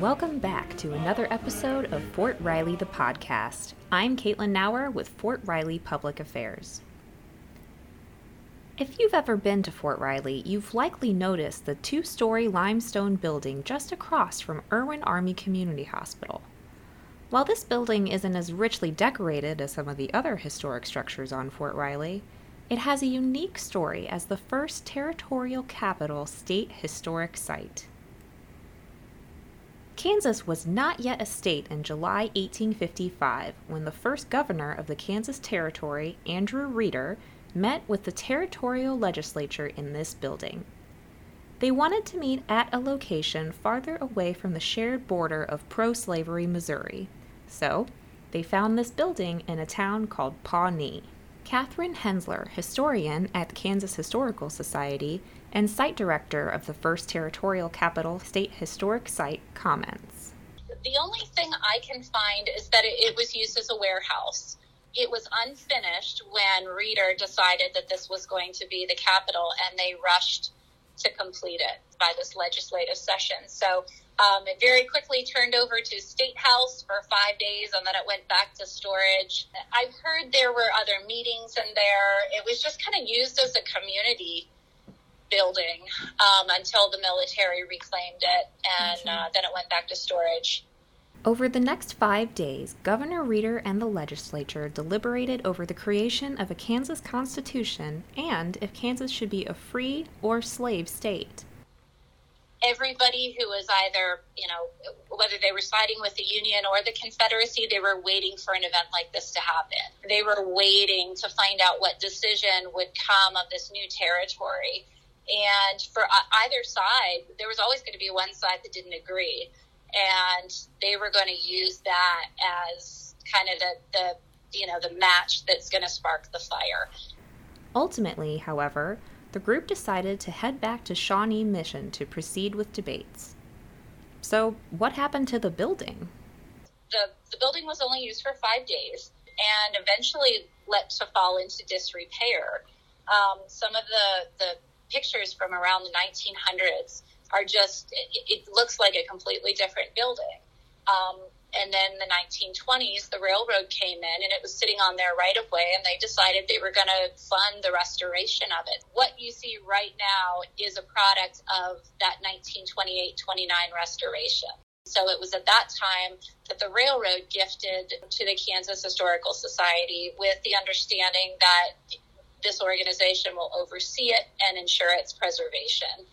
Welcome back to another episode of Fort Riley the podcast. I'm Caitlin Nauer with Fort Riley Public Affairs. If you've ever been to Fort Riley, you've likely noticed the two story limestone building just across from Irwin Army Community Hospital. While this building isn't as richly decorated as some of the other historic structures on Fort Riley, it has a unique story as the first territorial capitol state historic site. Kansas was not yet a state in July 1855 when the first governor of the Kansas Territory, Andrew Reeder, met with the territorial legislature in this building. They wanted to meet at a location farther away from the shared border of pro slavery Missouri, so they found this building in a town called Pawnee. Catherine Hensler, historian at the Kansas Historical Society and site director of the First Territorial Capitol State Historic Site, comments. The only thing I can find is that it, was used as a warehouse. It was unfinished when Reeder decided that this was going to be the capital, and they rushed to complete it by this legislative session. So um, it very quickly turned over to State House for five days, and then it went back to storage. I've heard there were other meetings in there. It was just kind of used as a community building um, until the military reclaimed it, and uh, then it went back to storage. Over the next five days, Governor Reeder and the legislature deliberated over the creation of a Kansas Constitution and if Kansas should be a free or slave state. Everybody who was either, you know, whether they were siding with the Union or the Confederacy, they were waiting for an event like this to happen. They were waiting to find out what decision would come of this new territory. And for uh, either side, there was always going to be one side that didn't agree and they were going to use that as kind of the, the you know the match that's going to spark the fire. Ultimately, however, the group decided to head back to Shawnee Mission to proceed with debates. So, what happened to the building? The, the building was only used for five days and eventually let to fall into disrepair. Um, some of the, the pictures from around the 1900s are just, it, it looks like a completely different building. Um, and then the 1920s, the railroad came in and it was sitting on their right of way, and they decided they were going to fund the restoration of it. What you see right now is a product of that 1928 29 restoration. So it was at that time that the railroad gifted to the Kansas Historical Society with the understanding that this organization will oversee it and ensure its preservation.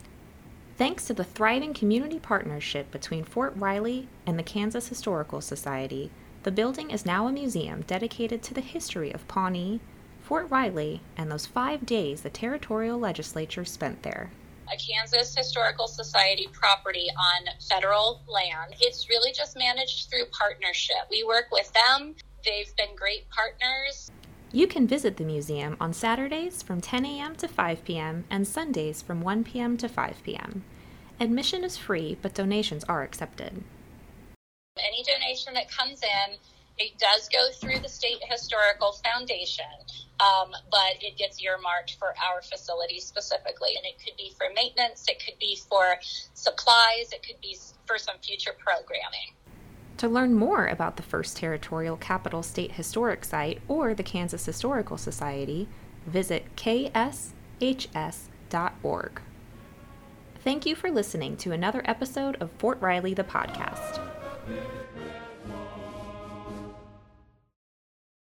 Thanks to the thriving community partnership between Fort Riley and the Kansas Historical Society, the building is now a museum dedicated to the history of Pawnee, Fort Riley, and those five days the territorial legislature spent there. A Kansas Historical Society property on federal land. It's really just managed through partnership. We work with them, they've been great partners. You can visit the museum on Saturdays from 10 a.m. to 5 p.m. and Sundays from 1 p.m. to 5 p.m. Admission is free, but donations are accepted. Any donation that comes in, it does go through the State Historical Foundation, um, but it gets earmarked for our facility specifically. And it could be for maintenance, it could be for supplies, it could be for some future programming. To learn more about the First Territorial Capitol State Historic Site or the Kansas Historical Society, visit kshs.org. Thank you for listening to another episode of Fort Riley the podcast.